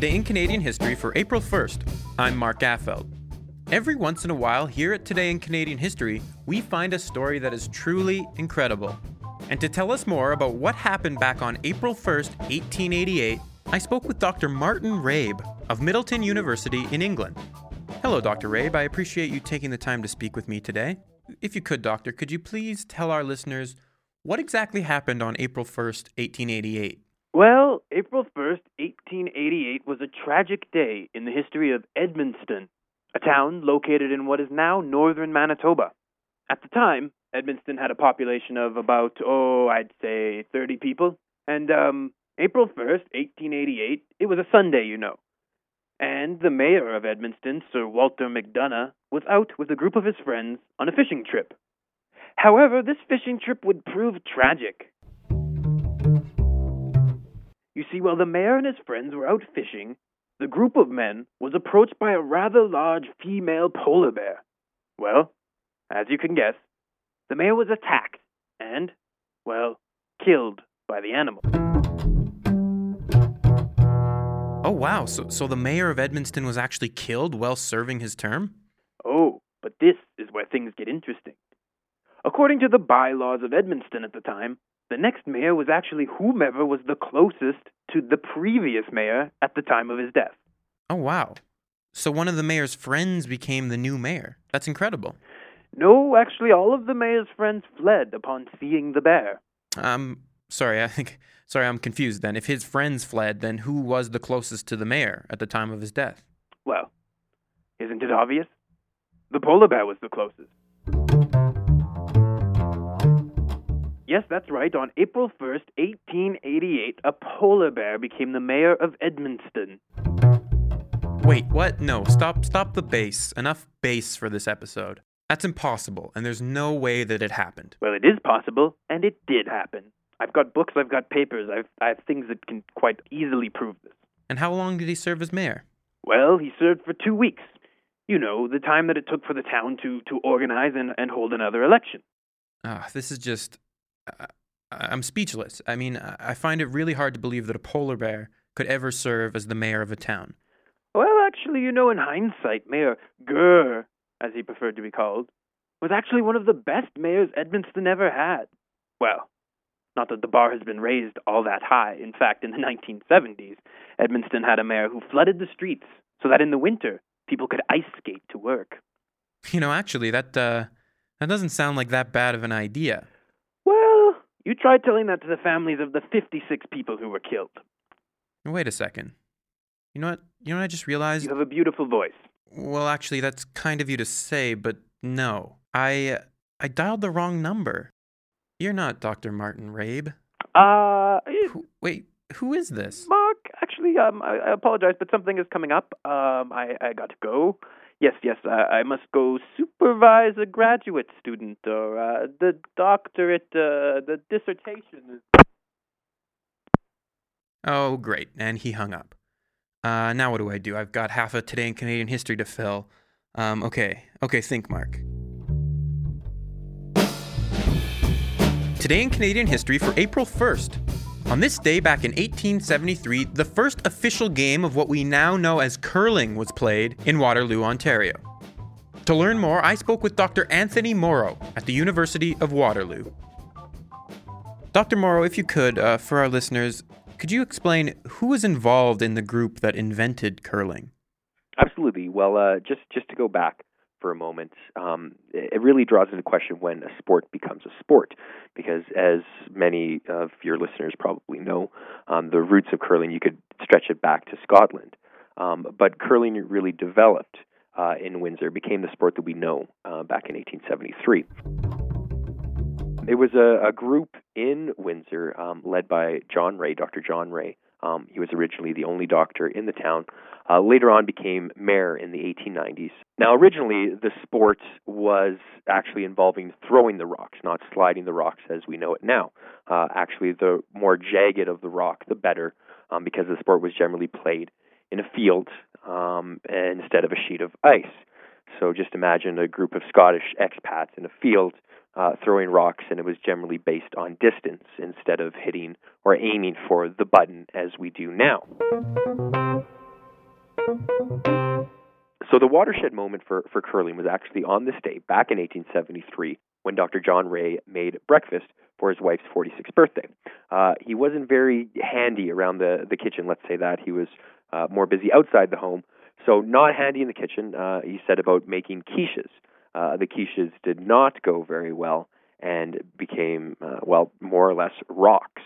Today in Canadian History for April 1st, I'm Mark Affeld. Every once in a while, here at Today in Canadian History, we find a story that is truly incredible. And to tell us more about what happened back on April 1st, 1888, I spoke with Dr. Martin Rabe of Middleton University in England. Hello, Dr. Rabe. I appreciate you taking the time to speak with me today. If you could, Doctor, could you please tell our listeners what exactly happened on April 1st, 1888? Well, April 1st, 1888 was a tragic day in the history of Edmundston, a town located in what is now northern Manitoba. At the time, Edmundston had a population of about, oh, I'd say 30 people. And um, April 1st, 1888, it was a Sunday, you know. And the mayor of Edmundston, Sir Walter McDonough, was out with a group of his friends on a fishing trip. However, this fishing trip would prove tragic. You see, while the mayor and his friends were out fishing, the group of men was approached by a rather large female polar bear. Well, as you can guess, the mayor was attacked and, well, killed by the animal. Oh, wow. So, so the mayor of Edmundston was actually killed while serving his term? Oh, but this is where things get interesting. According to the bylaws of Edmundston at the time, the next mayor was actually whomever was the closest to the previous mayor at the time of his death. Oh, wow. So one of the mayor's friends became the new mayor. That's incredible. No, actually, all of the mayor's friends fled upon seeing the bear. Um, sorry, I think. Sorry, I'm confused then. If his friends fled, then who was the closest to the mayor at the time of his death? Well, isn't it obvious? The polar bear was the closest. Yes, that's right. On April 1st, 1888, a polar bear became the mayor of Edmundston. Wait, what? No, stop stop the bass. Enough bass for this episode. That's impossible, and there's no way that it happened. Well, it is possible, and it did happen. I've got books, I've got papers, I've, I have things that can quite easily prove this. And how long did he serve as mayor? Well, he served for two weeks. You know, the time that it took for the town to, to organize and, and hold another election. Ah, this is just. I'm speechless. I mean, I find it really hard to believe that a polar bear could ever serve as the mayor of a town. Well, actually, you know, in hindsight, Mayor Gurr, as he preferred to be called, was actually one of the best mayors Edmundston ever had. Well, not that the bar has been raised all that high. In fact, in the 1970s, Edmundston had a mayor who flooded the streets so that in the winter people could ice skate to work. You know, actually, that uh, that doesn't sound like that bad of an idea. You try telling that to the families of the 56 people who were killed. Wait a second. You know what? You know what I just realized? You have a beautiful voice. Well, actually, that's kind of you to say, but no. I I dialed the wrong number. You're not Dr. Martin Rabe. Uh, Who, wait, who is this? Mark, actually, um, I, I apologize, but something is coming up. Um, I, I got to go. Yes, yes, I, I must go supervise a graduate student or uh, the doctorate, uh, the dissertation. Oh, great. And he hung up. Uh, now what do I do? I've got half of today in Canadian history to fill. Um, okay, okay, think, Mark. Today in Canadian history for April 1st. On this day back in 1873, the first official game of what we now know as curling was played in Waterloo, Ontario. To learn more, I spoke with Dr. Anthony Morrow at the University of Waterloo. Dr. Morrow, if you could, uh, for our listeners, could you explain who was involved in the group that invented curling? Absolutely. Well, uh, just just to go back for a moment, um, it really draws into question when a sport becomes a sport, because as many of your listeners probably know, um, the roots of curling you could stretch it back to Scotland, um, but curling really developed uh, in Windsor, became the sport that we know uh, back in 1873. It was a, a group in Windsor um, led by John Ray, Dr. John Ray. Um, he was originally the only doctor in the town. Uh, later on, became mayor in the 1890s. Now, originally, the sport was actually involving throwing the rocks, not sliding the rocks as we know it now. Uh, actually, the more jagged of the rock, the better, um, because the sport was generally played in a field um, instead of a sheet of ice. So just imagine a group of Scottish expats in a field uh, throwing rocks, and it was generally based on distance instead of hitting or aiming for the button as we do now. So the watershed moment for, for curling was actually on this day, back in 1873, when Dr. John Ray made breakfast for his wife's 46th birthday. Uh, he wasn't very handy around the, the kitchen, let's say that. He was uh, more busy outside the home. So, not handy in the kitchen. Uh, he said about making quiches. Uh, the quiches did not go very well and became, uh, well, more or less rocks.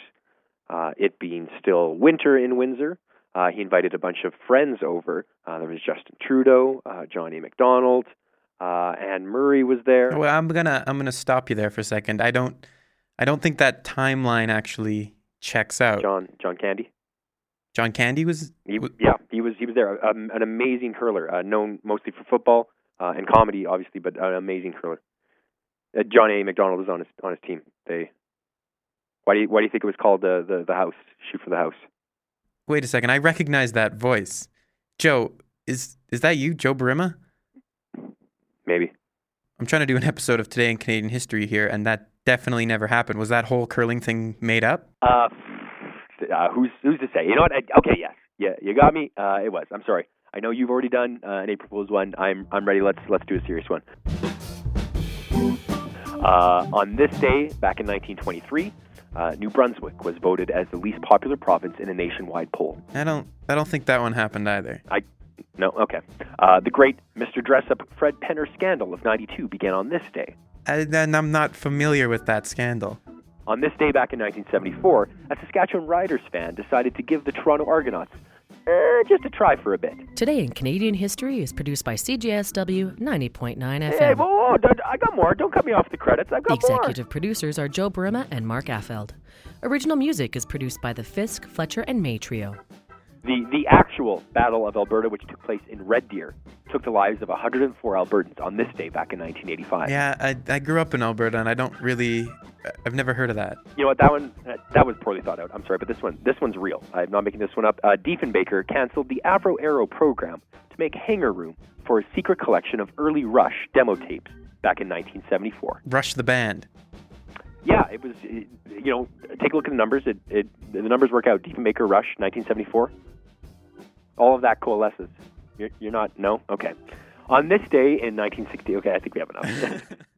Uh, it being still winter in Windsor, uh, he invited a bunch of friends over. Uh, there was Justin Trudeau, uh, John A. Macdonald, uh, Anne Murray was there. Well, I'm gonna I'm gonna stop you there for a second. I don't I don't think that timeline actually checks out. John John Candy. John Candy was. He, yeah, he was he was there. Um, an amazing curler, uh, known mostly for football uh, and comedy, obviously, but an amazing curler. Uh, John A. Macdonald was on his on his team. They. Why do you why do you think it was called the the, the house? Shoot for the house. Wait a second. I recognize that voice. Joe, is is that you, Joe Burima? Maybe. I'm trying to do an episode of Today in Canadian History here, and that definitely never happened. Was that whole curling thing made up? Uh, uh who's who's to say? You know what? I, okay, yes, yeah, you got me. Uh, it was. I'm sorry. I know you've already done uh, an April Fool's one. I'm I'm ready. Let's let's do a serious one. Uh, on this day, back in 1923, uh, New Brunswick was voted as the least popular province in a nationwide poll. I don't I don't think that one happened either. I no okay. Uh, the great Mr. Dressup Fred Penner scandal of '92 began on this day. And I'm not familiar with that scandal. On this day back in 1974, a Saskatchewan Riders fan decided to give the Toronto Argonauts uh, just a try for a bit. Today in Canadian History is produced by CJSW 90.9 FM. Hey, whoa, whoa, I got more. Don't cut me off the credits. I got Executive more. Executive producers are Joe Burima and Mark Affeld. Original music is produced by the Fisk, Fletcher, and May Trio. The, the actual Battle of Alberta, which took place in Red Deer, took the lives of 104 Albertans on this day back in 1985. Yeah, I, I grew up in Alberta, and I don't really, I've never heard of that. You know what? That one, that was poorly thought out. I'm sorry, but this one, this one's real. I'm not making this one up. Uh, Diefenbaker canceled the Avro Arrow program to make hangar room for a secret collection of early Rush demo tapes back in 1974. Rush the band. Yeah, it was. You know, take a look at the numbers. It, it the numbers work out. Diefenbaker Rush 1974 all of that coalesces. You're, not, no? Okay. On this day in 1960, okay, I think we have enough.